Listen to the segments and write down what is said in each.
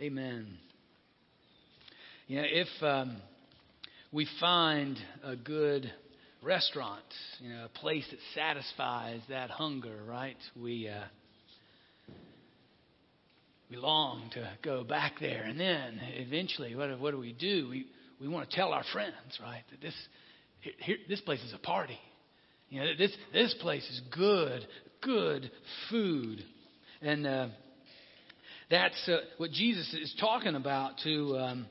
Amen. You know, if um, we find a good restaurant, you know, a place that satisfies that hunger, right? We uh, we long to go back there, and then eventually, what, what do we do? We we want to tell our friends, right, that this here, this place is a party. You know, this this place is good, good food, and uh, that's uh, what Jesus is talking about to um,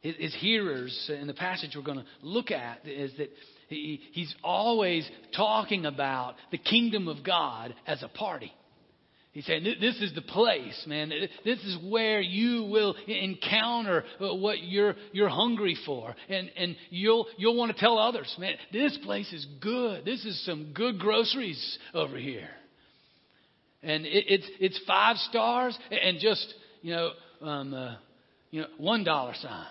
his, his hearers in the passage we're going to look at. Is that he, he's always talking about the kingdom of God as a party. He's saying, This is the place, man. This is where you will encounter uh, what you're, you're hungry for. And, and you'll, you'll want to tell others, man, this place is good. This is some good groceries over here. And it, it's, it's five stars and just, you know, um, uh, you know, one dollar sign.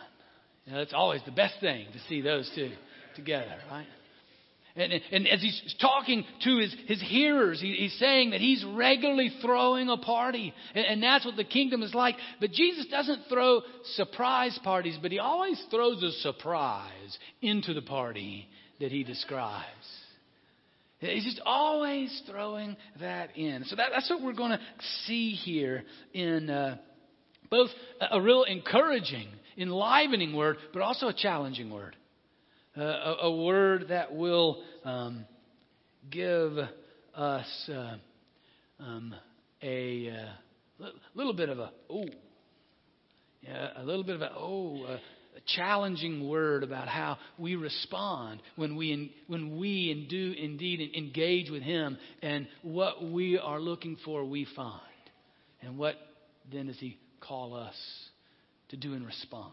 You know, it's always the best thing to see those two together, right? And, and as he's talking to his, his hearers, he, he's saying that he's regularly throwing a party. And, and that's what the kingdom is like. But Jesus doesn't throw surprise parties, but he always throws a surprise into the party that he describes. He's just always throwing that in. So that, that's what we're going to see here in uh, both a, a real encouraging, enlivening word, but also a challenging word uh, a, a, word that will um, give us uh, um, a uh, little bit of a oh, yeah, a little bit of a oh, a challenging word about how we respond when we when we in do indeed engage with Him, and what we are looking for, we find, and what then does He call us to do in response?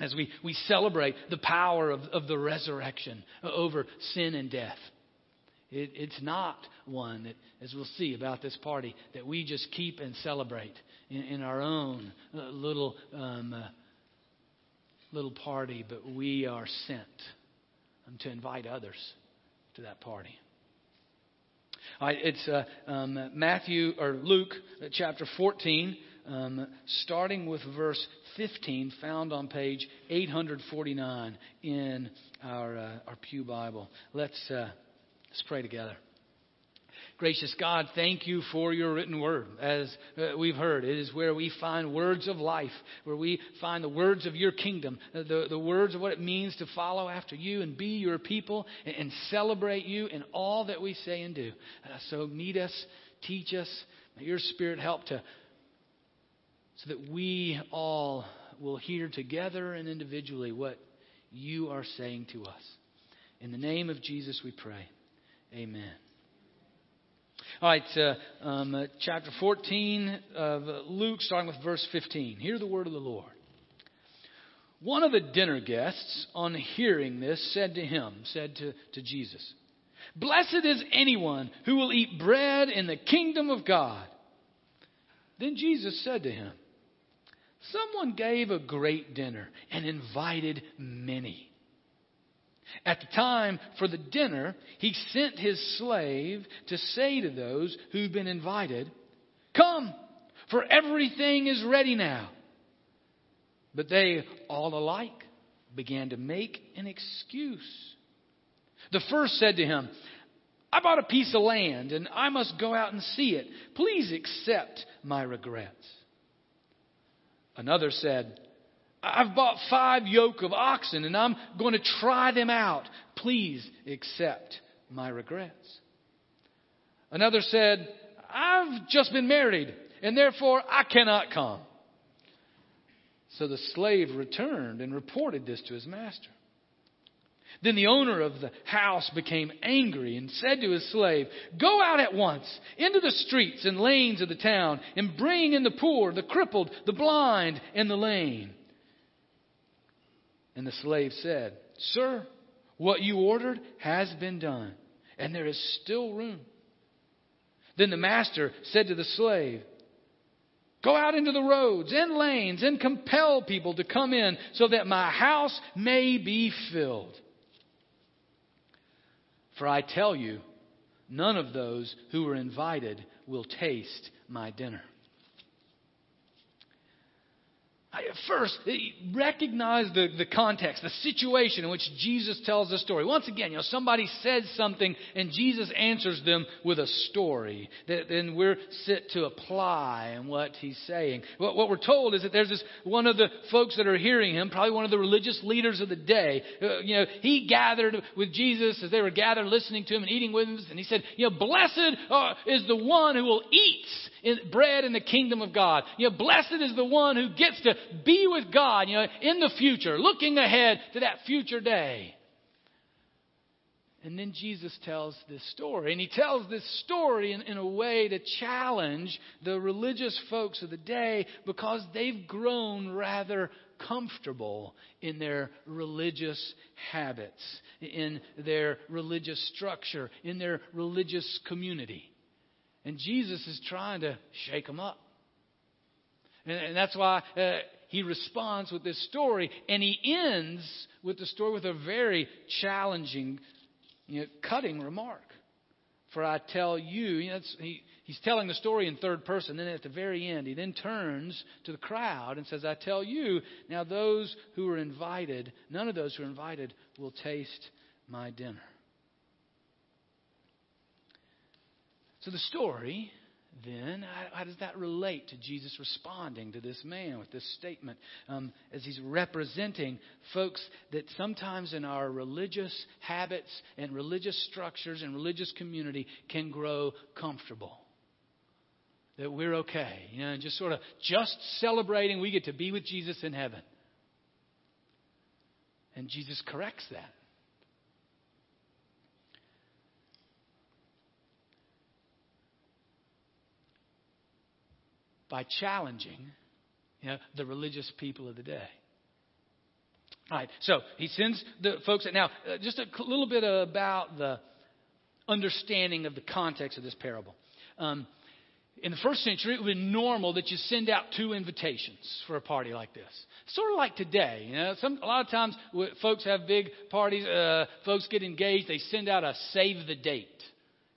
as we, we celebrate the power of, of the resurrection over sin and death. It, it's not one that, as we'll see about this party, that we just keep and celebrate in, in our own uh, little um, uh, little party, but we are sent um, to invite others to that party. All right, it's uh, um, Matthew or Luke uh, chapter 14, um, starting with verse 15, found on page 849 in our, uh, our Pew Bible. Let's, uh, let's pray together. Gracious God, thank you for your written word. As uh, we've heard, it is where we find words of life, where we find the words of your kingdom, uh, the, the words of what it means to follow after you and be your people and, and celebrate you in all that we say and do. Uh, so meet us, teach us. May your spirit help to so that we all will hear together and individually what you are saying to us. In the name of Jesus we pray. Amen. All right, uh, um, uh, chapter 14 of Luke, starting with verse 15. Hear the word of the Lord. One of the dinner guests, on hearing this, said to him, said to, to Jesus, Blessed is anyone who will eat bread in the kingdom of God. Then Jesus said to him, Someone gave a great dinner and invited many. At the time for the dinner, he sent his slave to say to those who'd been invited, Come, for everything is ready now. But they all alike began to make an excuse. The first said to him, I bought a piece of land and I must go out and see it. Please accept my regrets. Another said, I've bought five yoke of oxen and I'm going to try them out. Please accept my regrets. Another said, I've just been married and therefore I cannot come. So the slave returned and reported this to his master. Then the owner of the house became angry and said to his slave, Go out at once into the streets and lanes of the town and bring in the poor, the crippled, the blind, and the lame. And the slave said, Sir, what you ordered has been done, and there is still room. Then the master said to the slave, Go out into the roads and lanes and compel people to come in so that my house may be filled. For I tell you, none of those who were invited will taste my dinner. First, recognize the, the context, the situation in which Jesus tells the story. Once again, you know, somebody says something and Jesus answers them with a story. That then we're set to apply in what he's saying. What, what, we're told is that there's this one of the folks that are hearing him, probably one of the religious leaders of the day. Uh, you know, he gathered with Jesus as they were gathered listening to him and eating with him, and he said, you know, blessed uh, is the one who will eat in, bread in the kingdom of God. You know, blessed is the one who gets to be with God, you know, in the future, looking ahead to that future day. And then Jesus tells this story. And he tells this story in, in, a way to challenge the religious folks of the day because they've grown rather comfortable in their religious habits, in their religious structure, in their religious community. And Jesus is trying to shake them up. And, and that's why uh, he responds with this story. And he ends with the story with a very challenging, you know, cutting remark. For I tell you, you know, he, he's telling the story in third person. Then at the very end, he then turns to the crowd and says, I tell you, now those who are invited, none of those who are invited will taste my dinner. So the story, then, how, how, does that relate to Jesus responding to this man with this statement um, as he's representing folks that sometimes in our religious habits and religious structures and religious community can grow comfortable? That we're okay, you know, just sort of just celebrating we get to be with Jesus in heaven. And Jesus corrects that. By challenging you know, the religious people of the day. All right, so he sends the folks. Now, uh, just a little bit about the understanding of the context of this parable. Um, in the first century, it would be normal that you send out two invitations for a party like this. Sort of like today, you know. Some, a lot of times, folks have big parties. Uh, folks get engaged. They send out a save the date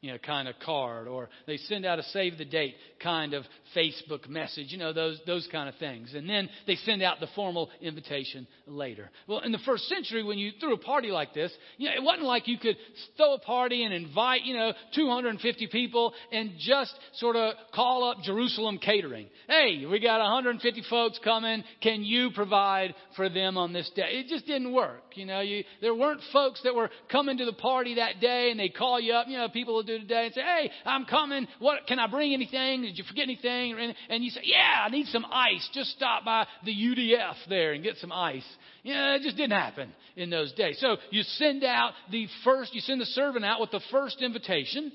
you know, kind of card, or they send out a save the date kind of Facebook message, you know, those, those kind of things. And then they send out the formal invitation later. Well, in the first century, when you threw a party like this, you know, it wasn't like you could throw a party and invite, you know, 250 people and just sort of call up Jerusalem Catering. Hey, we got 150 folks coming. Can you provide for them on this day? It just didn't work. You know, you, there weren't folks that were coming to the party that day and they call you up. You know, people will do today and say, Hey, I'm coming. What can I bring anything? Did you forget anything? And, you say, Yeah, I need some ice. Just stop by the UDF there and get some ice. Know, it just didn't happen in those days. So you send out the first, you send the servant out with the first invitation.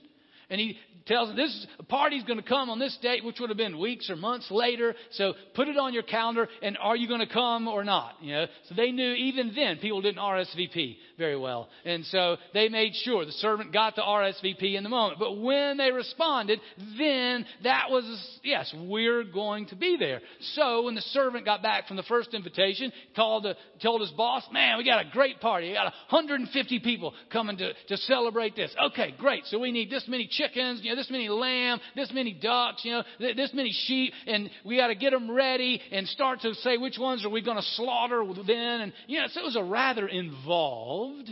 And he tells them this party's going to come on this date, which would have been weeks or months later. So put it on your calendar, and are you going to come or not? You know, so they knew even then people didn't RSVP very well, and so they made sure the servant got the RSVP in the moment. But when they responded, then that was yes, we're going to be there. So when the servant got back from the first invitation, called the, told his boss, "Man, we got a great party. We got 150 people coming to to celebrate this. Okay, great. So we need this many chickens." You know, this many lamb, this many ducks, you know, this many sheep, and we got to get them ready and start to say which ones are we going to slaughter then. And, you know, so it was a rather involved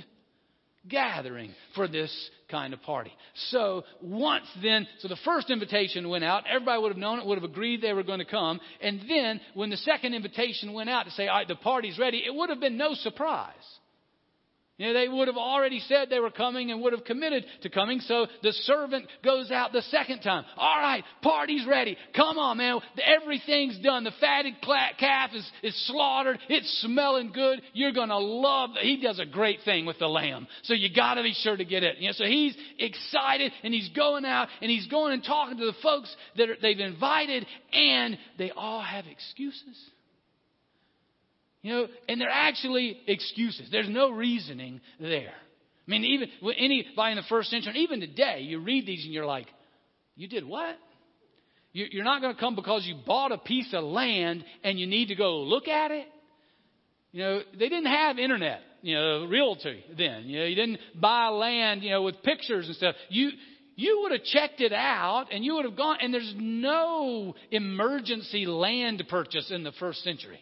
gathering for this kind of party. So once then, so the first invitation went out, everybody would have known it, would have agreed they were going to come. And then when the second invitation went out to say, all right, the party's ready, it would have been no surprise. You know, they would have already said they were coming and would have committed to coming. So the servant goes out the second time. All right, party's ready. Come on, man. Everything's done. The fatted calf is, is slaughtered. It's smelling good. You're going to love. it. He does a great thing with the lamb. So you got to be sure to get it. You know, so he's excited and he's going out and he's going and talking to the folks that are, they've invited and they all have excuses. You know, and they're actually excuses. There's no reasoning there. I mean, even anybody in the first century, and even today, you read these and you're like, you did what? You're not going to come because you bought a piece of land and you need to go look at it? You know, they didn't have internet, you know, realty then. You know, you didn't buy land, you know, with pictures and stuff. You, you would have checked it out and you would have gone, and there's no emergency land purchase in the first century.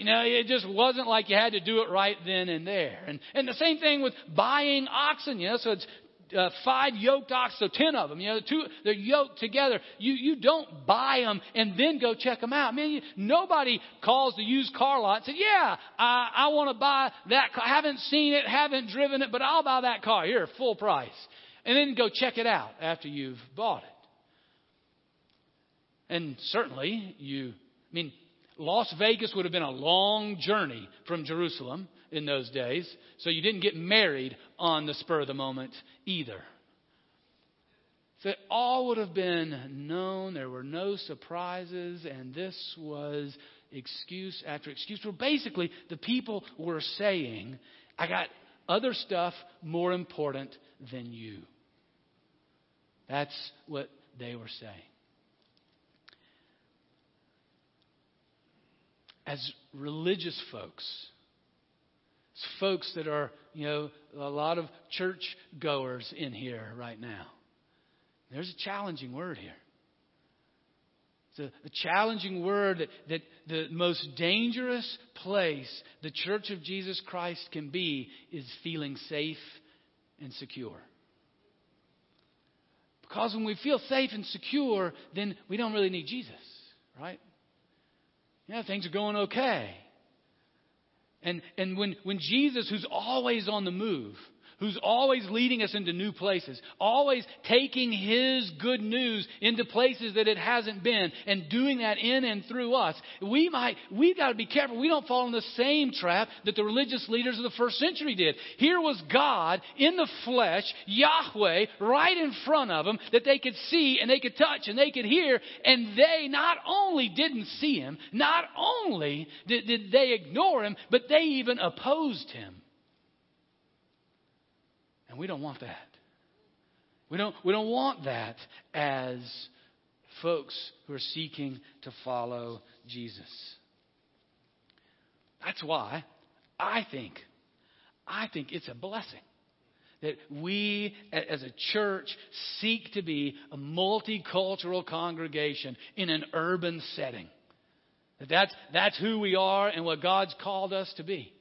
You know, it just wasn't like you had to do it right then and there. And, and the same thing with buying oxen, you know, so it's uh, five yoked oxen, so ten of them. You know, two they're yoked together. You you don't buy them and then go check them out. I mean, nobody calls the used car lot and says, "Yeah, I, I want to buy that. car. I haven't seen it, haven't driven it, but I'll buy that car here, full price." And then go check it out after you've bought it. And certainly, you. I mean, Las Vegas would have been a long journey from Jerusalem in those days, so you didn't get married on the spur of the moment either. So all would have been known. There were no surprises, and this was excuse after excuse. Well, basically, the people were saying, I got other stuff more important than you. That's what they were saying. As religious folks, folks that are, you know, a lot of church goers in here right now. There's a challenging word here. It's a, a, challenging word that, that the most dangerous place the church of Jesus Christ can be is feeling safe and secure. Because when we feel safe and secure, then we don't really need Jesus, right? Yeah, things are going okay. And, and when, when Jesus, who's always on the move, who's always leading us into new places, always taking his good news into places that it hasn't been, and doing that in and through us, we might, we've got to be careful we don't fall in the same trap that the religious leaders of the first century did. Here was God in the flesh, Yahweh, right in front of them, that they could see and they could touch and they could hear, and they not only didn't see him, not only did, did they ignore him, but they even opposed him. And we don't want that. We don't, we don't want that as folks who are seeking to follow Jesus. That's why I think, I think it's a blessing that we as a church seek to be a multicultural congregation in an urban setting. That that's, that's who we are and what God's called us to be.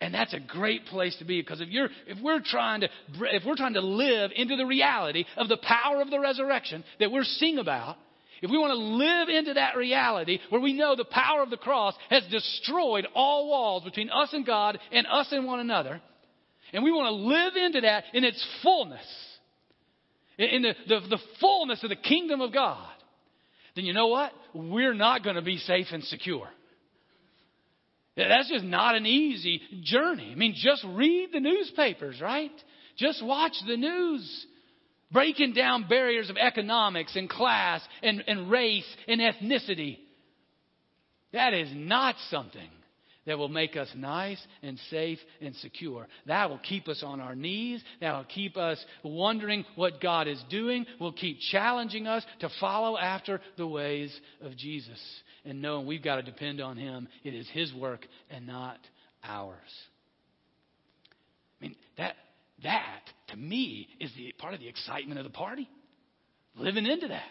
And that's a great place to be because if you're if we're trying to if we're trying to live into the reality of the power of the resurrection that we're seeing about, if we want to live into that reality where we know the power of the cross has destroyed all walls between us and God and us and one another, and we want to live into that in its fullness, in the, the, the fullness of the kingdom of God, then you know what? We're not going to be safe and secure. That's just not an easy journey. I mean, just read the newspapers, right? Just watch the news. Breaking down barriers of economics and class and, and race and ethnicity. That is not something that will make us nice and safe and secure. That will keep us on our knees. That will keep us wondering what God is doing. Will keep challenging us to follow after the ways of Jesus and knowing we've got to depend on Him. It is His work and not ours. I mean, that, that to me is the part of the excitement of the party. Living into that.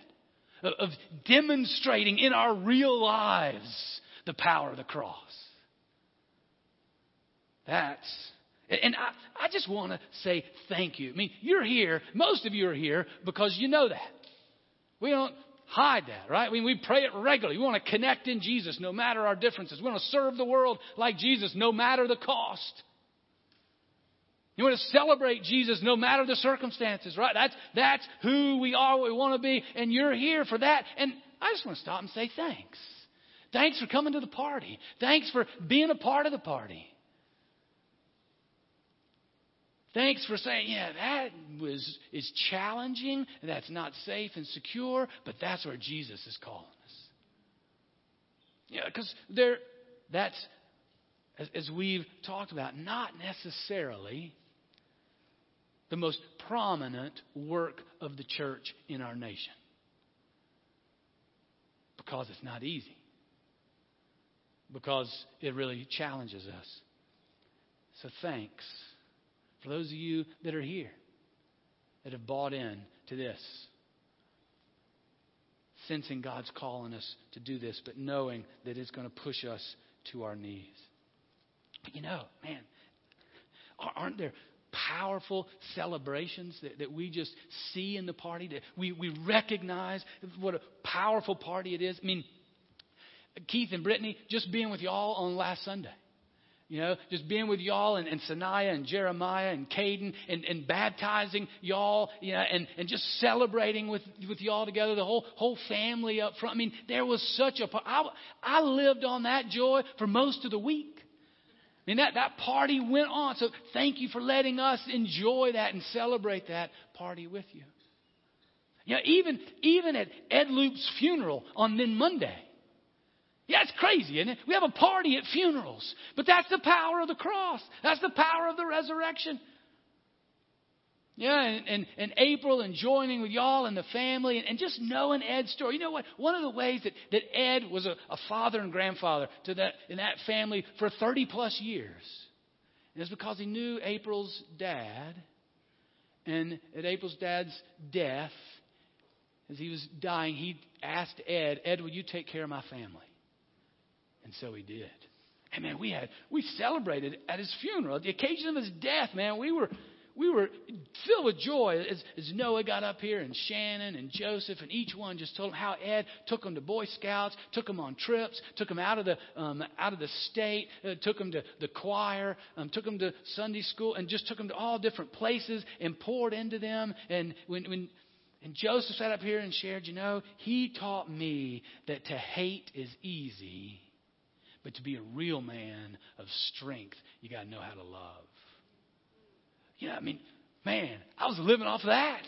Of, of demonstrating in our real lives the power of the cross. That's and I, I just want to say thank you. I mean, you're here, most of you are here because you know that. We don't hide that, right? I mean, we pray it regularly. We want to connect in Jesus no matter our differences. We want to serve the world like Jesus no matter the cost. You want to celebrate Jesus no matter the circumstances, right? That's, that's who we are, we want to be, and you're here for that. And I just want to stop and say thanks. Thanks for coming to the party. Thanks for being a part of the party. Thanks for saying, yeah, that was is challenging, that's not safe and secure, but that's where Jesus is calling us. Yeah, because there, that's as, as we've talked about, not necessarily the most prominent work of the church in our nation, because it's not easy, because it really challenges us. So thanks for those of you that are here that have bought in to this. Sensing God's calling us to do this, but knowing that it's going to push us to our knees. But you know, man, aren't there powerful celebrations that, that we just see in the party, that we, we recognize what a powerful party it is. I mean, Keith and Brittany, just being with y'all on last Sunday. You know, just being with y'all and, and Sanaya and Jeremiah and Caden and, and baptizing y'all, you know, and, and just celebrating with, with y'all together, the whole whole family up front. I mean, there was such a I, I lived on that joy for most of the week. I mean, that, that party went on. So thank you for letting us enjoy that and celebrate that party with you. You know, even, even at Ed Loop's funeral on then Monday, yeah, it's crazy, isn't it? We have a party at funerals. But that's the power of the cross. That's the power of the resurrection. Yeah, and, and, and April and joining with y'all and the family and, and just knowing Ed's story. You know what? One of the ways that, that Ed was a, a father and grandfather to that in that family for 30 plus years is because he knew April's dad. And at April's dad's death, as he was dying, he asked Ed, Ed, will you take care of my family? And so he did. And man, we had we celebrated at his funeral, the occasion of his death, man. We were we were filled with joy as, as Noah got up here and Shannon and Joseph and each one just told him how Ed took them to Boy Scouts, took them on trips, took them out of the um, out of the state, uh, took them to the choir, um, took them to Sunday school, and just took them to all different places and poured into them. And when when and Joseph sat up here and shared, you know, he taught me that to hate is easy but to be a real man of strength, you got to know how to love. Know, I mean, man, I was living off of that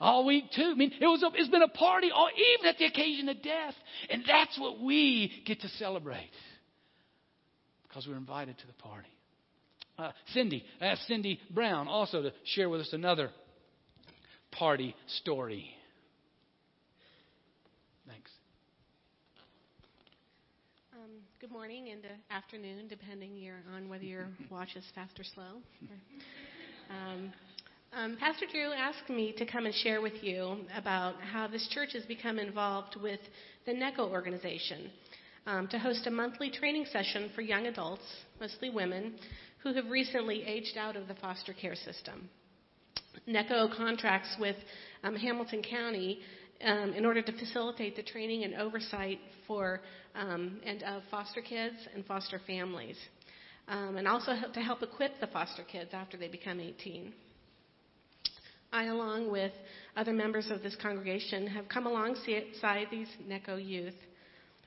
all week too. I mean, it was a, it's been a party all, even at the occasion of death, and that's what we get to celebrate because we're invited to the party. Uh, Cindy, I asked Cindy Brown also to share with us another party story. Good morning and uh, afternoon, depending on whether your watch is fast or slow. Um, um, Pastor Drew asked me to come and share with you about how this church has become involved with the NECO organization um, to host a monthly training session for young adults, mostly women, who have recently aged out of the foster care system. NECO contracts with um, Hamilton County um, in order to facilitate the training and oversight for um, and of foster kids and foster families, um, and also to help equip the foster kids after they become 18. I, along with other members of this congregation, have come alongside these NECO youth.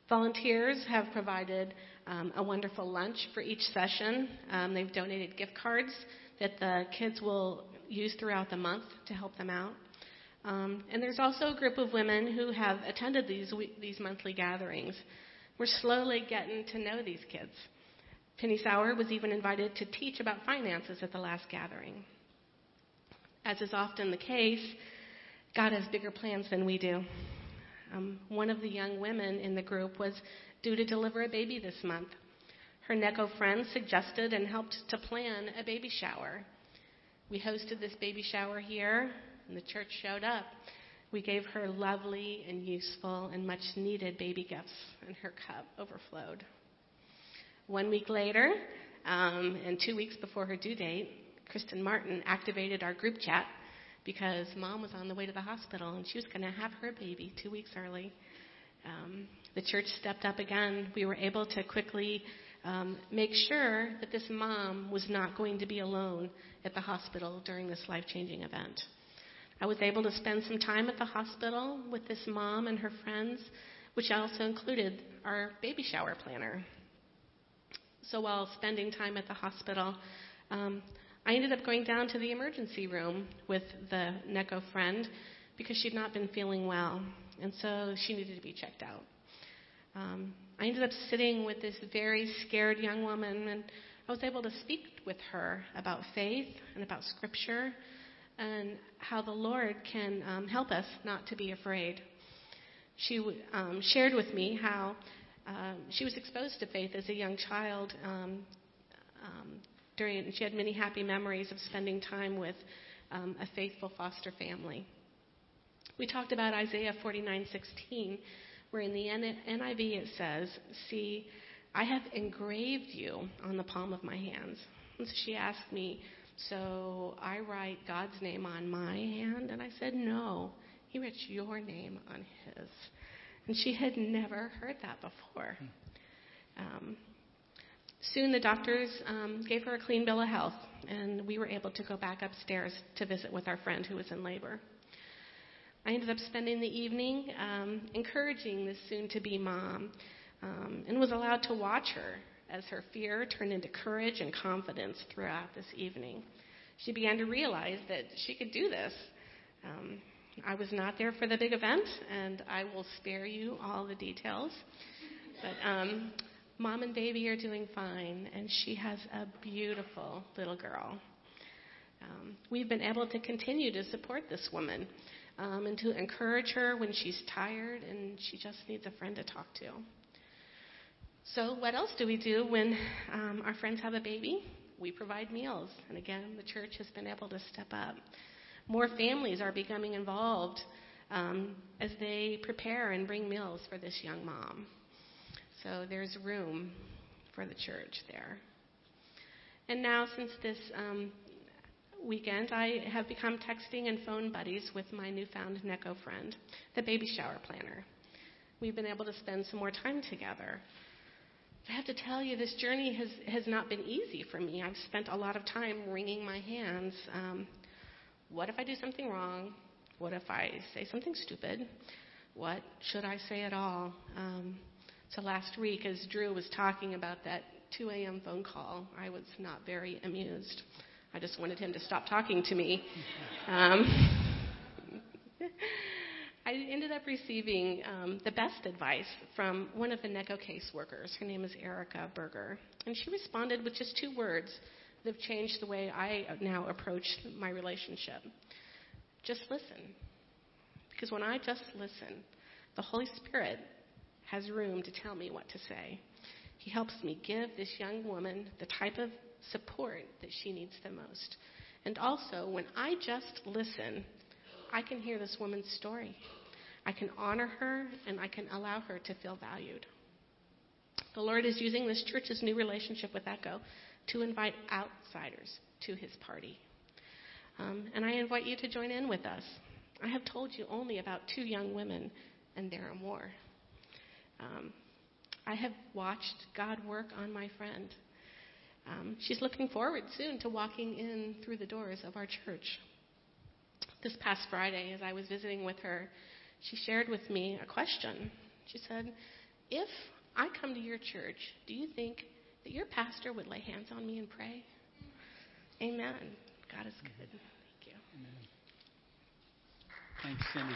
Volunteers have provided um, a wonderful lunch for each session. Um, they've donated gift cards that the kids will use throughout the month to help them out. Um, and there's also a group of women who have attended these, these monthly gatherings. We're slowly getting to know these kids. Penny Sauer was even invited to teach about finances at the last gathering. As is often the case, God has bigger plans than we do. Um, one of the young women in the group was due to deliver a baby this month. Her NECO friends suggested and helped to plan a baby shower. We hosted this baby shower here and the church showed up, we gave her lovely and useful and much needed baby gifts, and her cup overflowed. One week later, um, and two weeks before her due date, Kristen Martin activated our group chat because mom was on the way to the hospital and she was going to have her baby two weeks early. Um, the church stepped up again. We were able to quickly um, make sure that this mom was not going to be alone at the hospital during this life changing event. I was able to spend some time at the hospital with this mom and her friends, which also included our baby shower planner. So while spending time at the hospital, um, I ended up going down to the emergency room with the NECO friend because she'd not been feeling well, and so she needed to be checked out. Um, I ended up sitting with this very scared young woman, and I was able to speak with her about faith and about Scripture and how the Lord can um, help us not to be afraid. She um, shared with me how um, she was exposed to faith as a young child. Um, um, during, she had many happy memories of spending time with um, a faithful foster family. We talked about Isaiah 49:16, where in the NIV it says, "See, I have engraved you on the palm of my hands. And so she asked me, So I write God's name on my hand? And I said, No. He writes your name on his. And she had never heard that before. Um, soon the doctors um, gave her a clean bill of health, and we were able to go back upstairs to visit with our friend who was in labor. I ended up spending the evening um, encouraging this soon to be mom um, and was allowed to watch her as her fear turned into courage and confidence throughout this evening. She began to realize that she could do this. Um, I was not there for the big event, and I will spare you all the details. But um, mom and baby are doing fine, and she has a beautiful little girl. Um, we've been able to continue to support this woman um, and to encourage her when she's tired and she just needs a friend to talk to. So, what else do we do when um, our friends have a baby? We provide meals. And again, the church has been able to step up. More families are becoming involved um, as they prepare and bring meals for this young mom. So, there's room for the church there. And now, since this um, weekend, I have become texting and phone buddies with my newfound NECO friend, the baby shower planner. We've been able to spend some more time together. I have to tell you, this journey has, has not been easy for me. I've spent a lot of time wringing my hands. Um, what if I do something wrong? What if I say something stupid? What should I say at all? Um, so last week, as Drew was talking about that 2 a.m. phone call, I was not very amused. I just wanted him to stop talking to me. Um, I ended up receiving um, the best advice from one of the NECO case workers. Her name is Erica Berger. And she responded with just two words that have changed the way I now approach my relationship. Just listen. Because when I just listen, the Holy Spirit has room to tell me what to say. He helps me give this young woman the type of support that she needs the most. And also, when I just listen, I can hear this woman's story. I can honor her and I can allow her to feel valued. The Lord is using this church's new relationship with NECO to invite outsiders to his party. Um, and I invite you to join in with us. I have told you only about two young women, and there are more. Um, I have watched God work on my friend. Um, she's looking forward soon to walking in through the doors of our church. This past Friday, as I was visiting with her, she shared with me a question. She said, If I come to your church, do you think that your pastor would lay hands on me and pray? Amen. God is good. Thank you. Amen. Thanks, Cindy.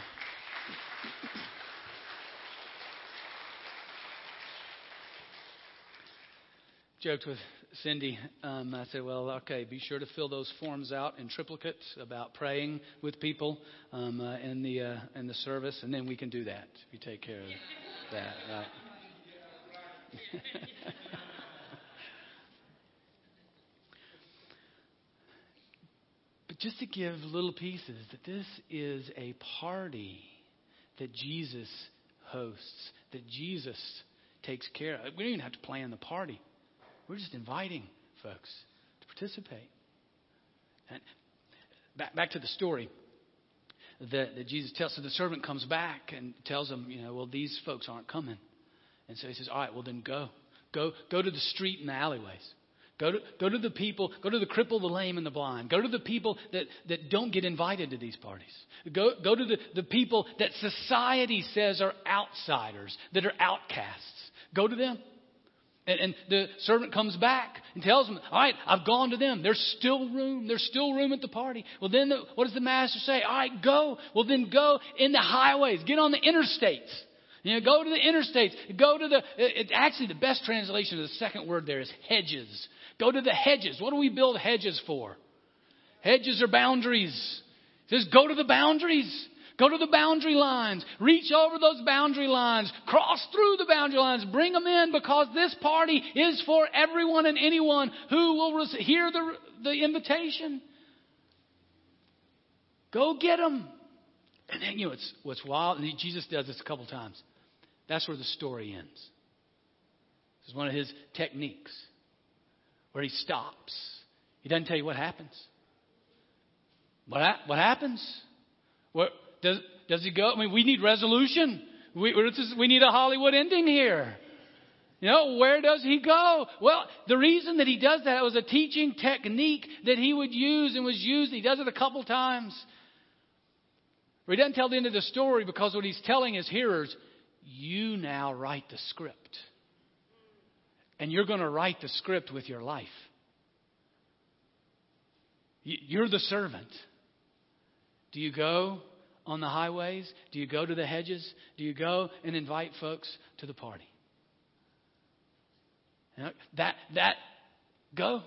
Joked with Cindy. Um, I said, "Well, okay, be sure to fill those forms out in triplicate about praying with people um, uh, in the uh, in the service, and then we can do that. You take care of that, right?" but just to give little pieces, that this is a party that Jesus hosts, that Jesus takes care of. We don't even have to plan the party. We're just inviting folks to participate. And back, back to the story that, that Jesus tells. So the servant comes back and tells him, you know, well, these folks aren't coming. And so he says, all right, well, then go. Go, go to the street and the alleyways. Go to, go to the people, go to the cripple, the lame, and the blind. Go to the people that, that don't get invited to these parties. Go, go to the, the people that society says are outsiders, that are outcasts. Go to them. And, and, the servant comes back and tells him, All right, I've gone to them. There's still room. There's still room at the party. Well, then the, what does the master say? All right, go. Well, then go in the highways. Get on the interstates. You know, go to the interstates. Go to the, it, actually, the best translation of the second word there is hedges. Go to the hedges. What do we build hedges for? Hedges are boundaries. It says, go to the boundaries. Go to the boundary lines. Reach over those boundary lines. Cross through the boundary lines. Bring them in because this party is for everyone and anyone who will hear the, the invitation. Go get them. And then, you know, it's, what's wild, and Jesus does this a couple times. That's where the story ends. This is one of his techniques where he stops. He doesn't tell you what happens. What, what happens? What, does, does he go? I mean, we need resolution. We, we need a Hollywood ending here. You know, where does he go? Well, the reason that he does that was a teaching technique that he would use and was used. He does it a couple times. But He doesn't tell the end of the story because what he's telling his hearers, you now write the script. And you're going to write the script with your life. You're the servant. Do you go on the highways? Do you go to the hedges? Do you go and invite folks to the party? That that go.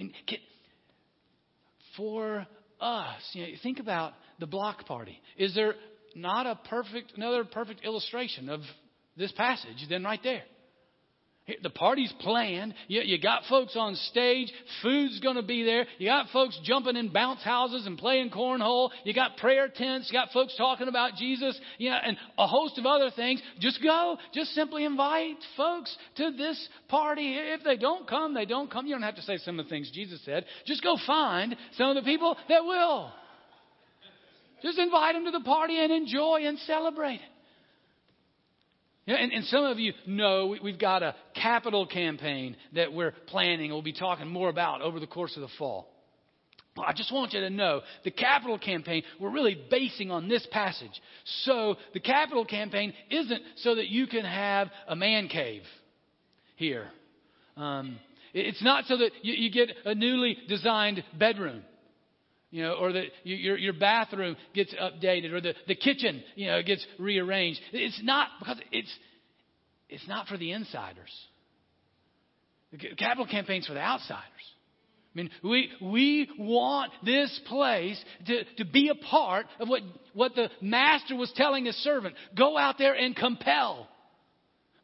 Mean, for us, you know, think about the block party. Is there not a perfect another perfect illustration of this passage? Then right there. The party's planned. You, you got folks on stage. Food's going to be there. You got folks jumping in bounce houses and playing cornhole. You got prayer tents. You got folks talking about Jesus. You know, and a host of other things. Just go. Just simply invite folks to this party. If they don't come, they don't come. You don't have to say some of the things Jesus said. Just go find some of the people that will. Just invite them to the party and enjoy and celebrate. And, and, some of you know we, have got a capital campaign that we're planning. and We'll be talking more about over the course of the fall. Well, I just want you to know the capital campaign we're really basing on this passage. So the capital campaign isn't so that you can have a man cave here. Um, it's not so that you, you get a newly designed bedroom you know, or that your, your bathroom gets updated, or the, the kitchen, you know, gets rearranged. It's not because it's, it's not for the insiders. The capital campaign's for the outsiders. I mean, we, we want this place to, to be a part of what, what the master was telling his servant. Go out there and compel.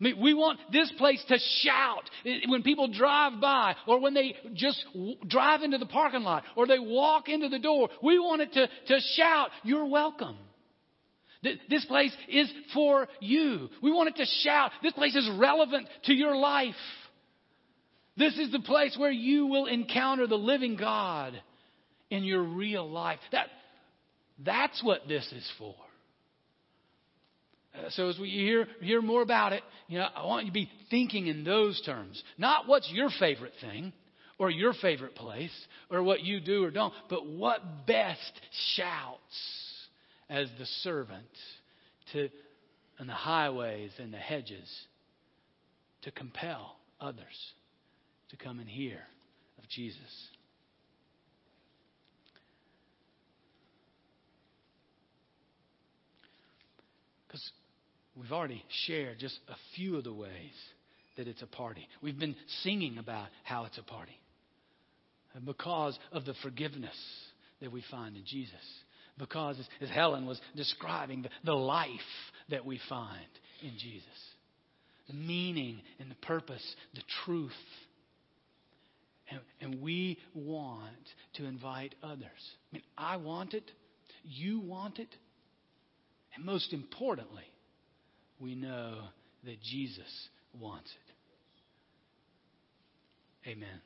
I mean, we want this place to shout when people drive by or when they just drive into the parking lot or they walk into the door. We want it to, to shout, You're welcome. This place is for you. We want it to shout, This place is relevant to your life. This is the place where you will encounter the living God in your real life. That, that's what this is for. Uh, so as we hear, hear more about it, you know, I want you to be thinking in those terms. Not what's your favorite thing or your favorite place or what you do or don't, but what best shouts as the servant to on the highways and the hedges to compel others to come and hear of Jesus. Because we've already shared just a few of the ways that it's a party. We've been singing about how it's a party. Because of the forgiveness that we find in Jesus. Because, as Helen was describing, the, the life that we find in Jesus. The meaning and the purpose, the truth. And, and we want to invite others. I mean, I want it. You want it. And most importantly, we know that Jesus wants it. Amen.